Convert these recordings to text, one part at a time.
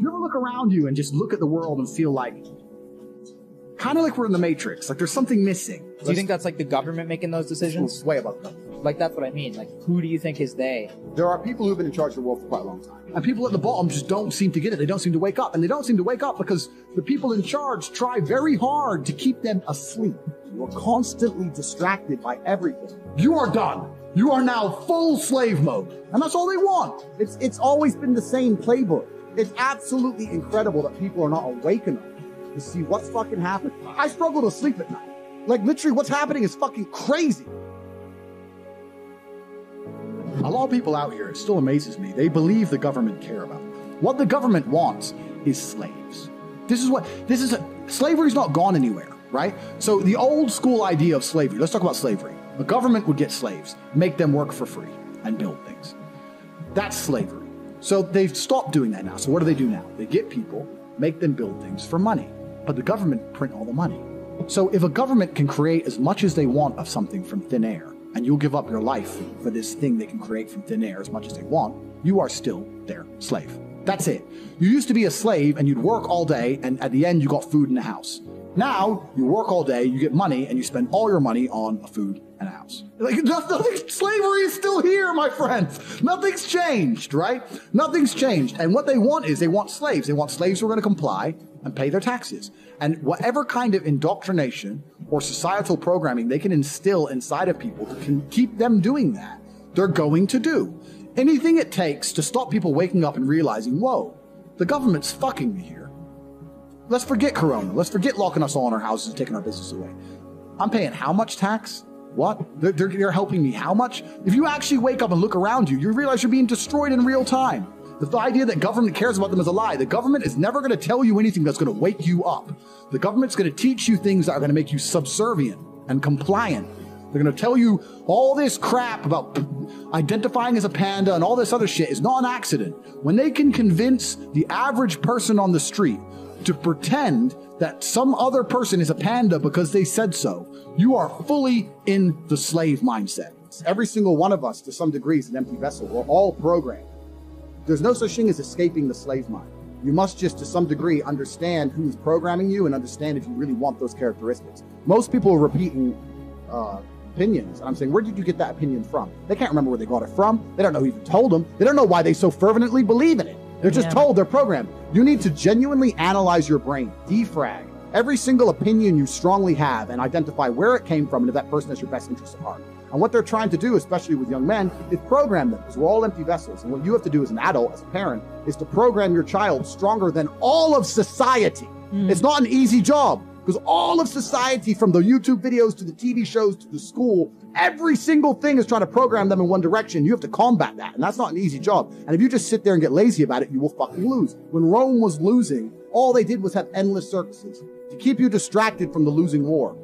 you ever look around you and just look at the world and feel like, kind of like we're in the Matrix, like there's something missing? Do you think that's like the government making those decisions? way above them. Like that's what I mean. Like who do you think is they? There are people who've been in charge of the world for quite a long time. And people at the bottom just don't seem to get it. They don't seem to wake up. And they don't seem to wake up because the people in charge try very hard to keep them asleep. You're constantly distracted by everything. You are done. You are now full slave mode. And that's all they want. It's it's always been the same playbook. It's absolutely incredible that people are not awake enough to see what's fucking happening. I struggle to sleep at night. Like literally what's happening is fucking crazy. A lot of people out here, it still amazes me. They believe the government care about. What the government wants is slaves. This is what this is. A, slavery's not gone anywhere, right? So the old school idea of slavery. Let's talk about slavery. The government would get slaves, make them work for free, and build things. That's slavery. So they've stopped doing that now. So what do they do now? They get people, make them build things for money. But the government print all the money. So if a government can create as much as they want of something from thin air, and you'll give up your life for this thing they can create from thin air as much as they want, you are still their slave. That's it. You used to be a slave and you'd work all day, and at the end, you got food in the house. Now, you work all day, you get money, and you spend all your money on food and house. Like, nothing, slavery is still here, my friends. Nothing's changed, right? Nothing's changed. And what they want is they want slaves. They want slaves who are going to comply and pay their taxes. And whatever kind of indoctrination or societal programming they can instill inside of people to can keep them doing that, they're going to do. Anything it takes to stop people waking up and realizing, whoa, the government's fucking me here. Let's forget Corona. Let's forget locking us all in our houses and taking our business away. I'm paying how much tax? What? They're, they're, helping me how much? If you actually wake up and look around you, you realize you're being destroyed in real time. The idea that government cares about them is a lie. The government is never going to tell you anything that's going to wake you up. The government's going to teach you things that are going to make you subservient and compliant. They're going to tell you all this crap about identifying as a panda and all this other shit is not an accident. When they can convince the average person on the street to pretend that some other person is a panda because they said so, you are fully in the slave mindset. Every single one of us, to some degree, is an empty vessel. We're all programmed. There's no such thing as escaping the slave mind. You must just, to some degree, understand who's programming you and understand if you really want those characteristics. Most people are repeating uh, opinions. And I'm saying, where did you get that opinion from? They can't remember where they got it from. They don't know who even told them. They don't know why they so fervently believe in it. They're just Yeah. told they're programmed. You need to genuinely analyze your brain, defrag every single opinion you strongly have, and identify where it came from and if that person has your best interests at heart. And what they're trying to do, especially with young men, is program them because we're all empty vessels. And what you have to do as an adult, as a parent, is to program your child stronger than all of society. Hmm. It's not an easy job because all of society, from the YouTube videos to the TV shows to the school, every single thing is trying to program them in one direction. You have to combat that. And that's not an easy job. And if you just sit there and get lazy about it, you will fucking lose. When Rome was losing, all they did was have endless circuses to keep you distracted from the losing war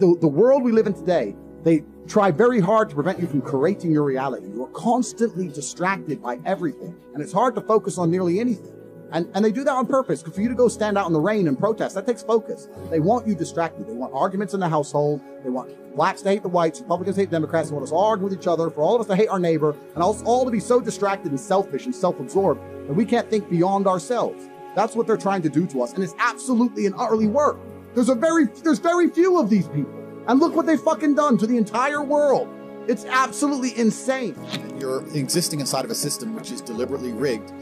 the, the world we live in today, they try very hard to prevent you from creating your reality. You are constantly distracted by everything, and it's hard to focus on nearly anything. And, and they do that on purpose. For you to go stand out in the rain and protest, that takes focus. They want you distracted. They want arguments in the household. They want blacks to hate the whites, Republicans to hate Democrats. They want us all argue with each other, for all of us to hate our neighbor, and us all to be so distracted and selfish and self-absorbed that we can't think beyond ourselves. That's what they're trying to do to us, and it's absolutely and utterly work. There's a very there's very few of these people. And look what they've fucking done to the entire world. It's absolutely insane. You're existing inside of a system which is deliberately rigged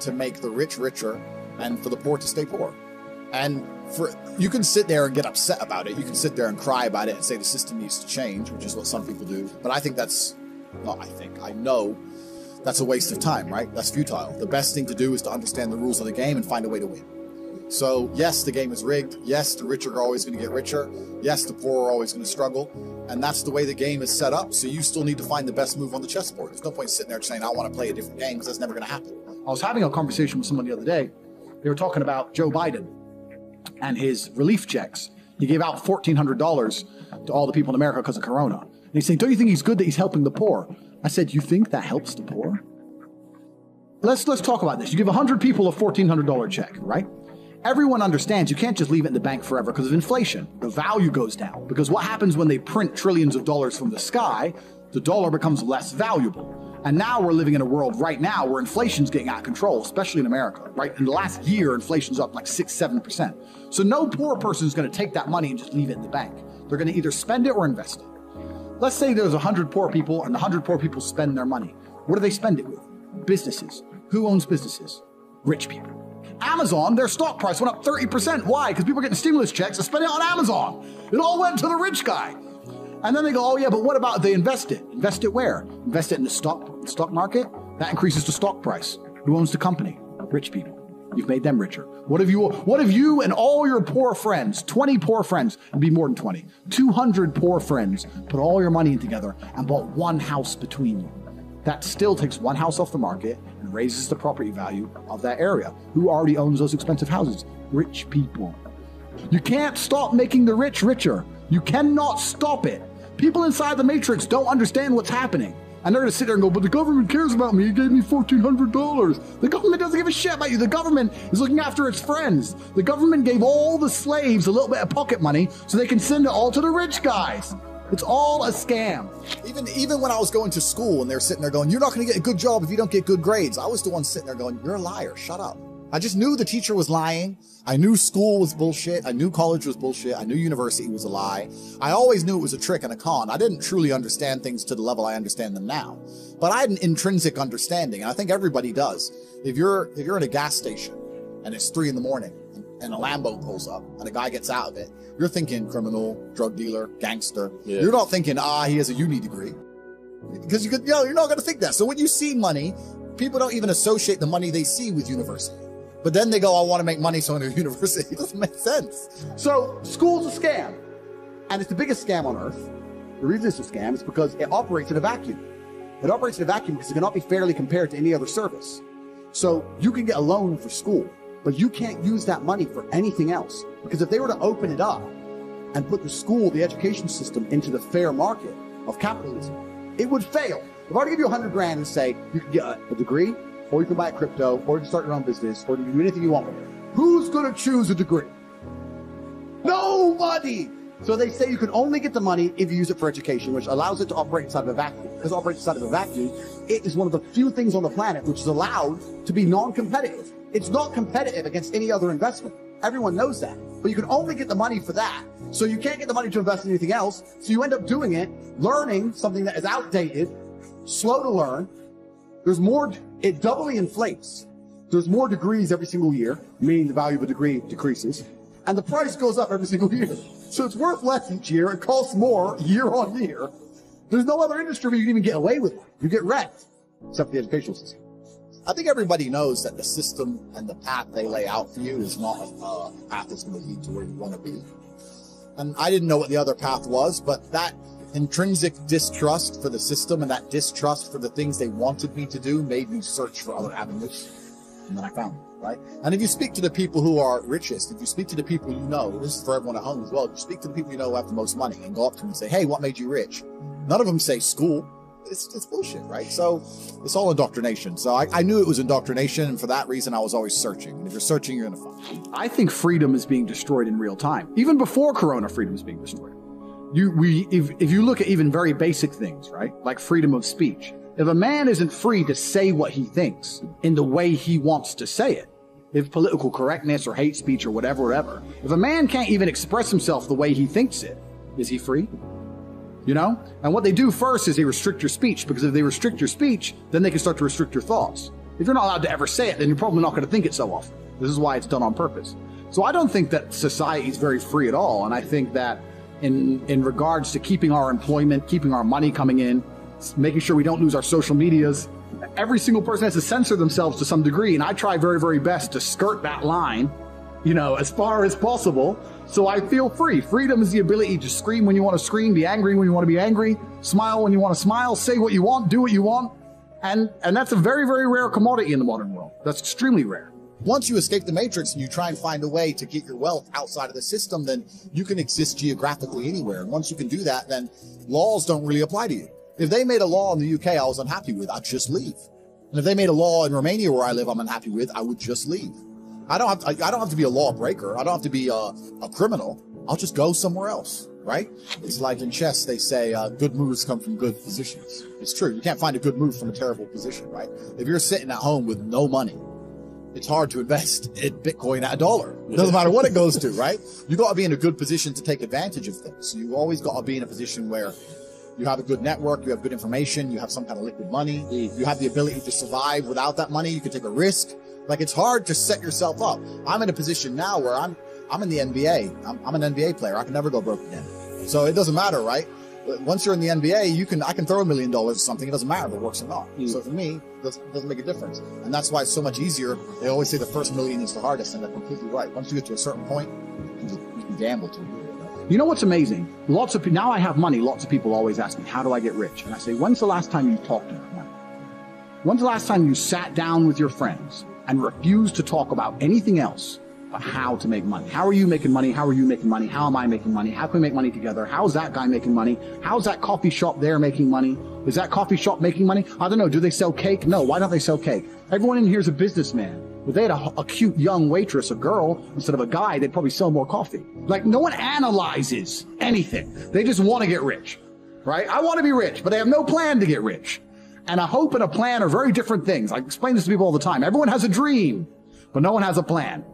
to make the rich richer and for the poor to stay poor. And for you can sit there and get upset about it. You can sit there and cry about it and say the system needs to change, which is what some people do. But I think that's not I think, I know that's a waste of time, right? That's futile. The best thing to do is to understand the rules of the game and find a way to win. So, yes, the game is rigged. Yes, the rich are always going to get richer. Yes, the poor are always going to struggle. And that's the way the game is set up. So, you still need to find the best move on the chessboard. There's no point sitting there saying, I want to play a different game because that's never going to happen. I was having a conversation with someone the other day. They were talking about Joe Biden and his relief checks. He gave out $1,400 to all the people in America because of Corona. And he's saying, Don't you think he's good that he's helping the poor? I said, You think that helps the poor? Let's, let's talk about this. You give 100 people a $1,400 check, right? Everyone understands you can't just leave it in the bank forever because of inflation. The value goes down. Because what happens when they print trillions of dollars from the sky? The dollar becomes less valuable. And now we're living in a world right now where inflation's getting out of control, especially in America, right? In the last year, inflation's up like six, seven percent. So no poor person is going to take that money and just leave it in the bank. They're going to either spend it or invest it. Let's say there's 100 poor people and the 100 poor people spend their money. What do they spend it with? Businesses. Who owns businesses? Rich people. Amazon, their stock price went up 30%. Why? Because people are getting stimulus checks and spending it on Amazon. It all went to the rich guy. And then they go, oh yeah, but what about they invest it? Invest it where? Invest it in the stock stock market? That increases the stock price. Who owns the company? Rich people. You've made them richer. What if you what if you and all your poor friends, 20 poor friends, it'd be more than 20, 200 poor friends, put all your money together and bought one house between you? That still takes one house off the market and raises the property value of that area. Who already owns those expensive houses? Rich people. You can't stop making the rich richer. You cannot stop it. People inside the matrix don't understand what's happening. And they're gonna sit there and go, but the government cares about me. It gave me $1,400. The government doesn't give a shit about you. The government is looking after its friends. The government gave all the slaves a little bit of pocket money so they can send it all to the rich guys. It's all a scam. Even even when I was going to school and they're sitting there going, "You're not going to get a good job if you don't get good grades," I was the one sitting there going, "You're a liar. Shut up." I just knew the teacher was lying. I knew school was bullshit. I knew college was bullshit. I knew university was a lie. I always knew it was a trick and a con. I didn't truly understand things to the level I understand them now. But I had an intrinsic understanding, and I think everybody does. If you're if you're at a gas station and it's three in the morning and a Lambo pulls up and a guy gets out of it, you're thinking criminal, drug dealer, gangster. Yeah. You're not thinking, ah, he has a uni degree. Because you could, you know, you're not going to think that. So when you see money, people don't even associate the money they see with university. But then they go, I want to make money, so I go to university. It doesn't make sense. So school's a scam, and it's the biggest scam on earth. The reason it's a scam is because it operates in a vacuum. It operates in a vacuum because it cannot be fairly compared to any other service. So you can get a loan for school, but you can't use that money for anything else. Because if they were to open it up and put the school, the education system into the fair market of capitalism, it would fail. If I were to give you a hundred grand and say you can get a degree, or you can buy a crypto, or you can start your own business, or you can do anything you want with it, who's going to choose a degree? Nobody! So they say you can only get the money if you use it for education, which allows it to operate inside of a vacuum. Because it operates inside of a vacuum, it is one of the few things on the planet which is allowed to be non-competitive. It's not competitive against any other investment. Everyone knows that. But you can only get the money for that. So you can't get the money to invest in anything else. So you end up doing it, learning something that is outdated, slow to learn. There's more, it doubly inflates. There's more degrees every single year, meaning the value of a degree decreases. And the price goes up every single year. So it's worth less each year. It costs more year on year. There's no other industry where you can even get away with it. You get wrecked, except the educational system. I think everybody knows that the system and the path they lay out for you is not a uh, path that's going to lead to where you want to be. And I didn't know what the other path was, but that intrinsic distrust for the system and that distrust for the things they wanted me to do made me search for other avenues. And then I found them, right? And if you speak to the people who are richest, if you speak to the people you know, this is for everyone at home as well, if you speak to the people you know who have the most money and go up to them and say, hey, what made you rich? None of them say school. It's, it's bullshit, right? So it's all indoctrination. So I, I knew it was indoctrination, and for that reason, I was always searching. And if you're searching, you're going to find. I think freedom is being destroyed in real time. Even before Corona, freedom is being destroyed. You, we, if, if you look at even very basic things, right, like freedom of speech, if a man isn't free to say what he thinks in the way he wants to say it, if political correctness or hate speech or whatever, whatever, if a man can't even express himself the way he thinks it, is he free? You know? And what they do first is they restrict your speech because if they restrict your speech, then they can start to restrict your thoughts. If you're not allowed to ever say it, then you're probably not going to think it so often. This is why it's done on purpose. So I don't think that society is very free at all. And I think that in, in regards to keeping our employment, keeping our money coming in, making sure we don't lose our social medias, every single person has to censor themselves to some degree. And I try very, very best to skirt that line, you know, as far as possible. So I feel free. Freedom is the ability to scream when you want to scream, be angry when you want to be angry, smile when you want to smile, say what you want, do what you want. And, and that's a very, very rare commodity in the modern world. That's extremely rare. Once you escape the matrix and you try and find a way to get your wealth outside of the system, then you can exist geographically anywhere. And once you can do that, then laws don't really apply to you. If they made a law in the UK I was unhappy with, I'd just leave. And if they made a law in Romania where I live I'm unhappy with, I would just leave. I don't have to, I don't have to be a lawbreaker. I don't have to be a, a criminal. I'll just go somewhere else. right? It's like in chess, they say uh, good moves come from good positions. It's true. You can't find a good move from a terrible position, right? If you're sitting at home with no money, it's hard to invest in Bitcoin at a dollar. It doesn't matter what it goes to, right? You got to be in a good position to take advantage of things. You always got to be in a position where you have a good network, you have good information, you have some kind of liquid money, you have the ability to survive without that money. You can take a risk. Like it's hard to set yourself up. I'm in a position now where I'm I'm in the NBA. I'm, I'm an NBA player. I can never go broke again. So it doesn't matter, right? Once you're in the NBA, you can I can throw a million dollars or something. It doesn't matter if it works or not. Mm. So for me, it doesn't, doesn't make a difference. And that's why it's so much easier. They always say the first million is the hardest, and they're completely right. Once you get to a certain point, you can, gamble to. You know what's amazing? Lots of now I have money. Lots of people always ask me, "How do I get rich?" And I say, "When's the last time you talked about money? When's the last time you sat down with your friends and refused to talk about anything else how to make money? How are you making money? How are you making money? How am I making money? How can we make money together? How's that guy making money? How's that coffee shop there making money? Is that coffee shop making money? I don't know. Do they sell cake? No. Why don't they sell cake? Everyone in here is a businessman. If they had a, a cute young waitress, a girl, instead of a guy, they'd probably sell more coffee. Like no one analyzes anything. They just want to get rich, right? I want to be rich, but they have no plan to get rich. And a hope and a plan are very different things. I explain this to people all the time. Everyone has a dream, but no one has a plan.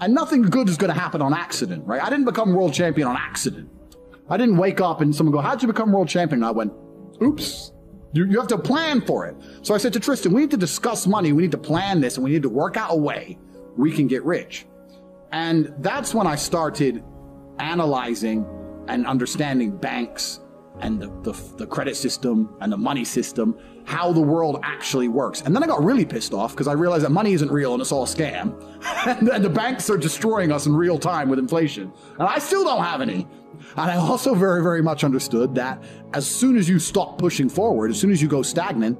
And nothing good is going to happen on accident, right? I didn't become world champion on accident. I didn't wake up and someone go, how'd you become world champion? And I went, oops. You, you have to plan for it. So I said to Tristan, we need to discuss money. We need to plan this and we need to work out a way we can get rich. And that's when I started analyzing and understanding banks and the, the, the credit system and the money system, how the world actually works. And then I got really pissed off because I realized that money isn't real and it's all a scam. and, the banks are destroying us in real time with inflation. And I still don't have any. And I also very, very much understood that as soon as you stop pushing forward, as soon as you go stagnant,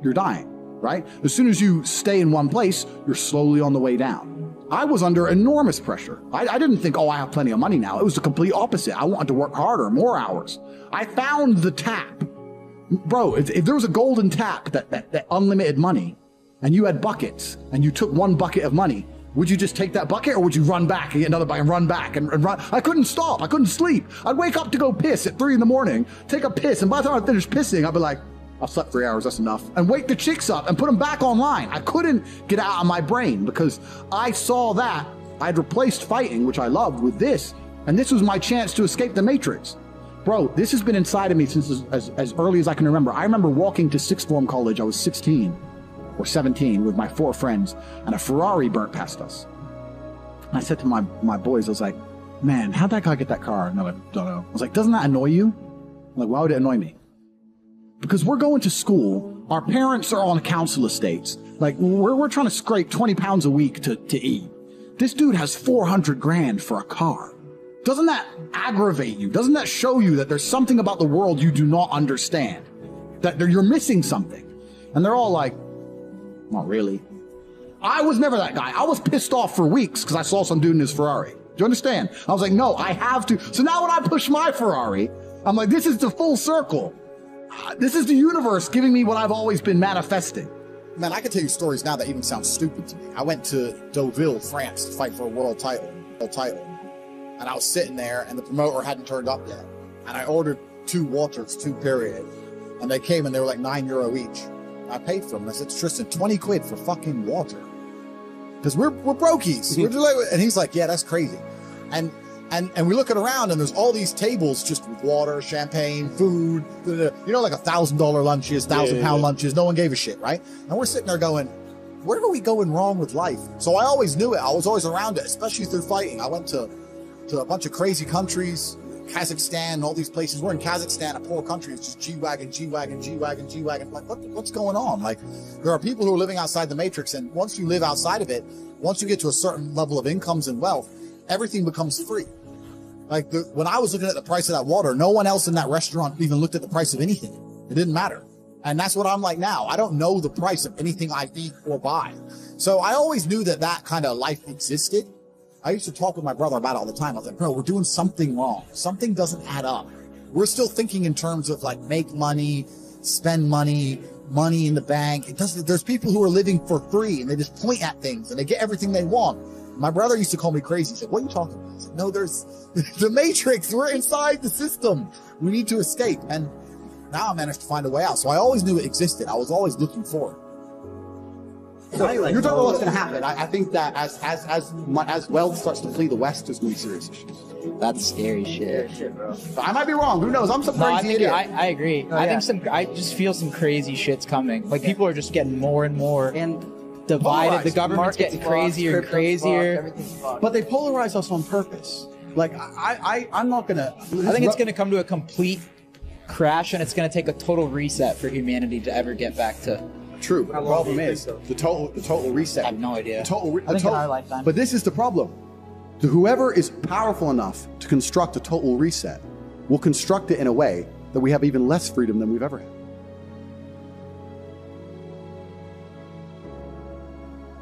you're dying, right? As soon as you stay in one place, you're slowly on the way down. I was under enormous pressure. I, I, didn't think, oh, I have plenty of money now. It was the complete opposite. I wanted to work harder, more hours. I found the tap. Bro, if, if there was a golden tap that, that, that unlimited money and you had buckets and you took one bucket of money, would you just take that bucket or would you run back and get another bucket and run back and, and run? I couldn't stop. I couldn't sleep. I'd wake up to go piss at three in the morning, take a piss, and by the time I finished pissing, I'd be like, I slept three hours, that's enough. And wake the chicks up and put them back online. I couldn't get out of my brain because I saw that I'd replaced fighting, which I loved, with this. And this was my chance to escape the Matrix. Bro, this has been inside of me since as, as, as early as I can remember. I remember walking to sixth form college. I was 16 or 17 with my four friends, and a Ferrari burnt past us. And I said to my, my boys, I was like, man, how'd that guy get that car? And they're like, don't know. I was like, doesn't that annoy you? I'm like, why would it annoy me? because we're going to school. Our parents are on council estates. Like we're, we're trying to scrape 20 pounds a week to, to eat. This dude has 400 grand for a car. Doesn't that aggravate you? Doesn't that show you that there's something about the world you do not understand? That you're missing something. And they're all like, not really. I was never that guy. I was pissed off for weeks because I saw some dude in his Ferrari. Do you understand? I was like, no, I have to. So now when I push my Ferrari, I'm like, this is the full circle. Uh, this is the universe giving me what I've always been manifesting. Man, I can tell you stories now that even sound stupid to me. I went to Deauville, France to fight for a world title, world title. And I was sitting there and the promoter hadn't turned up yet. And I ordered two waters, two period. And they came and they were like nine euro each. I paid for them. I said, Tristan, 20 quid for fucking water. Because we're, we're brokies. We're like, and he's like, yeah, that's crazy. And and and we look at around and there's all these tables just with water, champagne, food, you know, like a thousand dollar lunches, thousand yeah, pound yeah. lunches. No one gave a shit, right? And we're sitting there going, where are we going wrong with life? So I always knew it. I was always around it, especially through fighting. I went to to a bunch of crazy countries, Kazakhstan, all these places. We're in Kazakhstan, a poor country. It's just G wagon, G wagon, G wagon, G wagon. Like, what, what's going on? Like, there are people who are living outside the matrix, and once you live outside of it, once you get to a certain level of incomes and wealth, everything becomes free. Like the, when I was looking at the price of that water, no one else in that restaurant even looked at the price of anything. It didn't matter. And that's what I'm like now. I don't know the price of anything I eat or buy. So I always knew that that kind of life existed. I used to talk with my brother about it all the time. I was like, bro, we're doing something wrong. Something doesn't add up. We're still thinking in terms of like make money, spend money, money in the bank. It doesn't, there's people who are living for free and they just point at things and they get everything they want My brother used to call me crazy. He said, "What are you talking about?" Said, no, there's the Matrix. We're inside the system. We need to escape. And now I managed to find a way out. So I always knew it existed. I was always looking for it. So you're talking about what's going to happen. I, I think that as as as mu- as wealth starts to flee the West, there's going to be serious issues. That's scary shit. But I might be wrong. Who knows? I'm some No, I crazy think idiot. I, I agree. Oh, I yeah. think some. I just feel some crazy shit's coming. Like people are just getting more and more And divided. The polarized. government's market's getting fucked, crazier and crazier. fucked. but they polarize us on purpose. Like I, I, I'm not gonna. I think it's going to come to a complete crash, and it's going to take a total reset for humanity to ever get back to. True. The problem is think, the total the total reset. I have no idea. The total. Re- I the think in our lifetime. But this is the problem. The- Whoever is powerful enough to construct a total reset will construct it in a way that we have even less freedom than we've ever had.